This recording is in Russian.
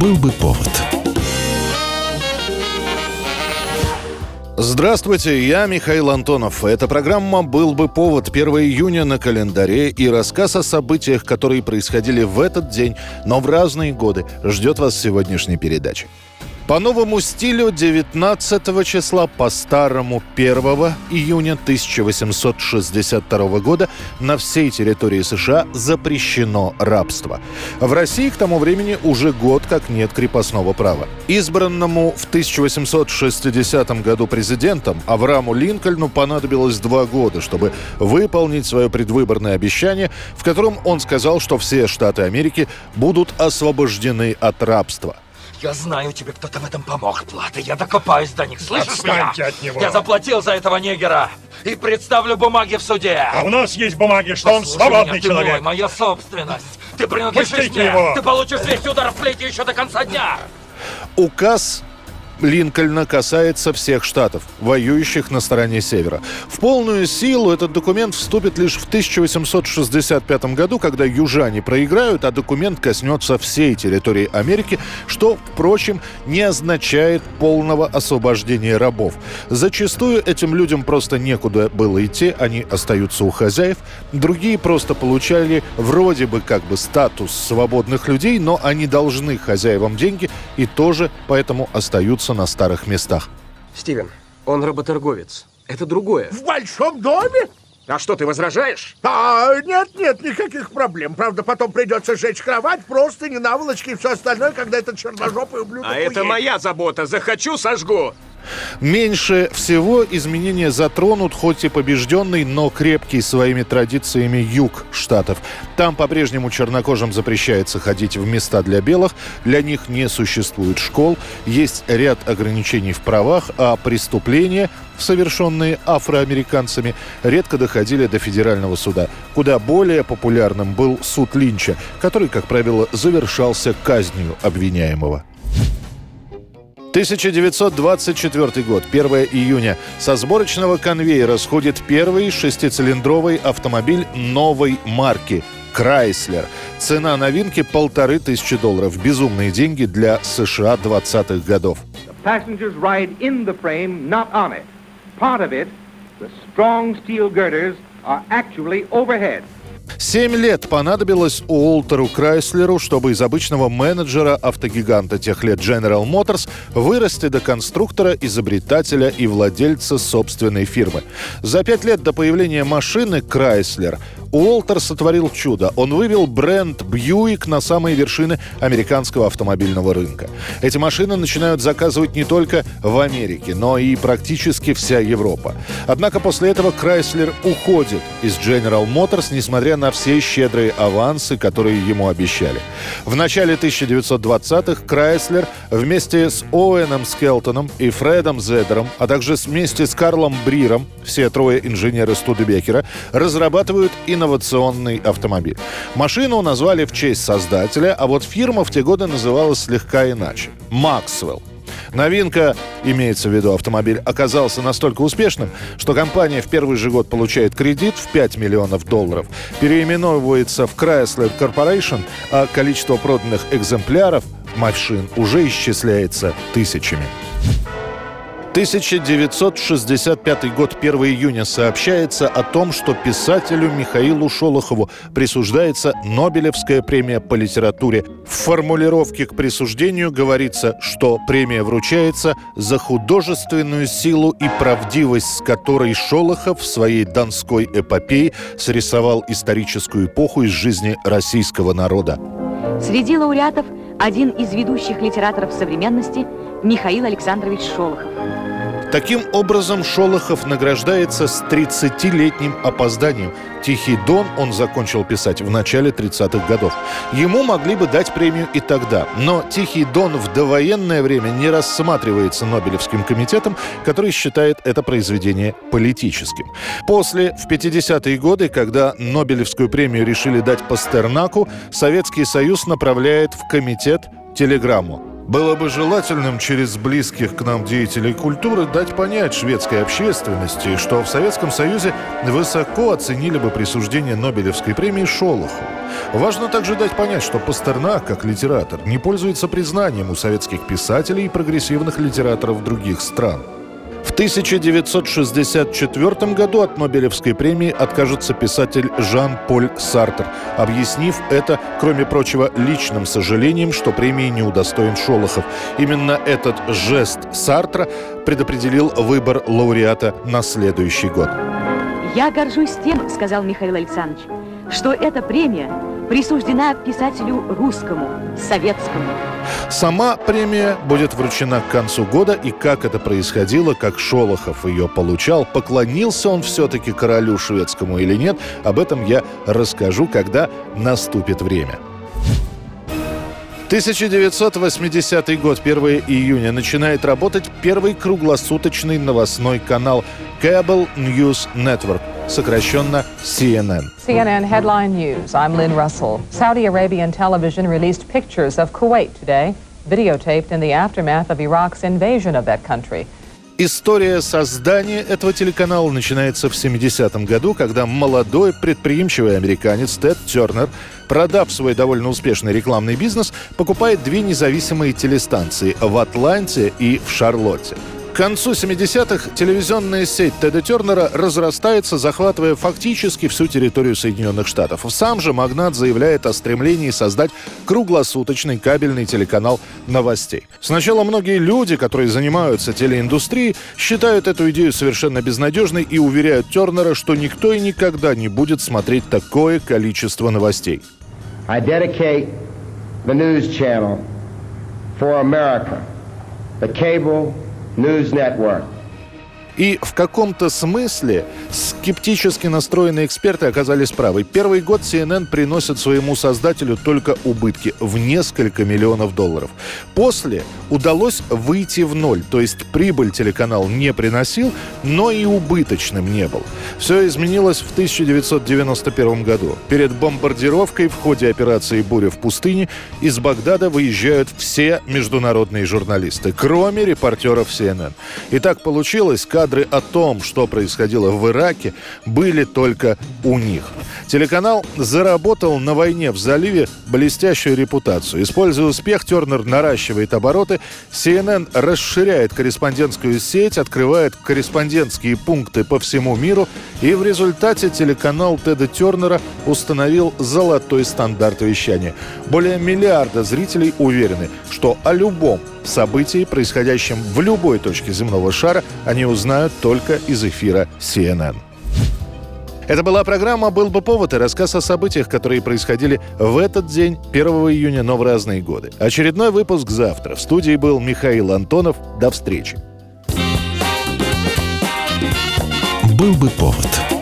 Был бы повод. Здравствуйте, я Михаил Антонов. Эта программа «Был бы повод» 1 июня на календаре и рассказ о событиях, которые происходили в этот день, но в разные годы, ждет вас сегодняшней передаче. По новому стилю 19 числа, по старому 1 июня 1862 года на всей территории США запрещено рабство. В России к тому времени уже год как нет крепостного права. Избранному в 1860 году президентом Аврааму Линкольну понадобилось два года, чтобы выполнить свое предвыборное обещание, в котором он сказал, что все штаты Америки будут освобождены от рабства. Я знаю, тебе кто-то в этом помог, Плата. Я докопаюсь до них, слышишь Отстаньте меня? от него. Я заплатил за этого негера и представлю бумаги в суде. А у нас есть бумаги, что он Послушай свободный меня, ты человек. мой, моя собственность. Ты принадлежишь Пустите мне. его. Ты получишь весь удар в плечи еще до конца дня. Указ Линкольна касается всех штатов, воюющих на стороне севера. В полную силу этот документ вступит лишь в 1865 году, когда южане проиграют, а документ коснется всей территории Америки, что, впрочем, не означает полного освобождения рабов. Зачастую этим людям просто некуда было идти, они остаются у хозяев. Другие просто получали вроде бы как бы статус свободных людей, но они должны хозяевам деньги и тоже поэтому остаются на старых местах. Стивен, он работорговец. Это другое. В большом доме? А что, ты возражаешь? А, нет, нет, никаких проблем. Правда, потом придется сжечь кровать, просто не наволочки и все остальное, когда этот черножопый ублюдок А это уедет. моя забота. Захочу, сожгу. Меньше всего изменения затронут хоть и побежденный, но крепкий своими традициями юг штатов. Там по-прежнему чернокожим запрещается ходить в места для белых, для них не существует школ, есть ряд ограничений в правах, а преступления, совершенные афроамериканцами, редко доходили до федерального суда. Куда более популярным был суд Линча, который, как правило, завершался казнью обвиняемого. 1924 год, 1 июня. Со сборочного конвейера сходит первый шестицилиндровый автомобиль новой марки Крайслер. Цена новинки полторы тысячи долларов. Безумные деньги для США 20-х годов. The are actually overhead. Семь лет понадобилось Уолтеру Крайслеру, чтобы из обычного менеджера автогиганта тех лет General Motors вырасти до конструктора, изобретателя и владельца собственной фирмы. За пять лет до появления машины Крайслер Уолтер сотворил чудо. Он вывел бренд Бьюик на самые вершины американского автомобильного рынка. Эти машины начинают заказывать не только в Америке, но и практически вся Европа. Однако после этого Крайслер уходит из General Motors, несмотря на все щедрые авансы, которые ему обещали. В начале 1920-х Крайслер вместе с Оуэном Скелтоном и Фредом Зедером, а также вместе с Карлом Бриром, все трое инженеры Студебекера, разрабатывают инновационный автомобиль. Машину назвали в честь создателя, а вот фирма в те годы называлась слегка иначе – «Максвелл». Новинка, имеется в виду автомобиль, оказался настолько успешным, что компания в первый же год получает кредит в 5 миллионов долларов, переименовывается в Chrysler Corporation, а количество проданных экземпляров машин уже исчисляется тысячами. 1965 год, 1 июня, сообщается о том, что писателю Михаилу Шолохову присуждается Нобелевская премия по литературе. В формулировке к присуждению говорится, что премия вручается за художественную силу и правдивость, с которой Шолохов в своей донской эпопее срисовал историческую эпоху из жизни российского народа. Среди лауреатов один из ведущих литераторов современности Михаил Александрович Шолохов. Таким образом, Шолохов награждается с 30-летним опозданием. «Тихий дон» он закончил писать в начале 30-х годов. Ему могли бы дать премию и тогда. Но «Тихий дон» в довоенное время не рассматривается Нобелевским комитетом, который считает это произведение политическим. После, в 50-е годы, когда Нобелевскую премию решили дать Пастернаку, Советский Союз направляет в комитет телеграмму. Было бы желательным через близких к нам деятелей культуры дать понять шведской общественности, что в Советском Союзе высоко оценили бы присуждение Нобелевской премии Шолоху. Важно также дать понять, что Пастернак, как литератор, не пользуется признанием у советских писателей и прогрессивных литераторов других стран. В 1964 году от Нобелевской премии откажется писатель Жан-Поль Сартер, объяснив это, кроме прочего, личным сожалением, что премии не удостоен Шолохов. Именно этот жест Сартра предопределил выбор лауреата на следующий год. «Я горжусь тем, — сказал Михаил Александрович, — что эта премия присуждена писателю русскому, советскому. Сама премия будет вручена к концу года, и как это происходило, как Шолохов ее получал, поклонился он все-таки королю шведскому или нет, об этом я расскажу, когда наступит время. 1980 год, 1 июня, начинает работать первый круглосуточный новостной канал Cable News Network, сокращенно CNN. CNN Headline News. I'm Lynn Russell. Saudi Arabian television released pictures of Kuwait today, videotaped in the aftermath of Iraq's invasion of that country. История создания этого телеканала начинается в 70-м году, когда молодой предприимчивый американец Тед Тернер, продав свой довольно успешный рекламный бизнес, покупает две независимые телестанции в Атланте и в Шарлотте – к концу 70-х телевизионная сеть Теда Тернера разрастается, захватывая фактически всю территорию Соединенных Штатов. Сам же магнат заявляет о стремлении создать круглосуточный кабельный телеканал новостей. Сначала многие люди, которые занимаются телеиндустрией, считают эту идею совершенно безнадежной и уверяют Тернера, что никто и никогда не будет смотреть такое количество новостей. I dedicate the news channel for America, the cable News Network. И в каком-то смысле скептически настроенные эксперты оказались правы. Первый год CNN приносит своему создателю только убытки в несколько миллионов долларов. После удалось выйти в ноль, то есть прибыль телеканал не приносил, но и убыточным не был. Все изменилось в 1991 году. Перед бомбардировкой в ходе операции «Буря в пустыне» из Багдада выезжают все международные журналисты, кроме репортеров CNN. И так получилось, кадры о том, что происходило в Ираке, были только у них. Телеканал заработал на войне в заливе блестящую репутацию. Используя успех, Тернер наращивает обороты, CNN расширяет корреспондентскую сеть, открывает корреспондентские пункты по всему миру, и в результате телеканал Теда Тернера установил золотой стандарт вещания. Более миллиарда зрителей уверены, что о любом событии, происходящем в любой точке земного шара, они узнают только из эфира CNN. Это была программа «Был бы повод» и рассказ о событиях, которые происходили в этот день, 1 июня, но в разные годы. Очередной выпуск завтра. В студии был Михаил Антонов. До встречи. «Был бы повод»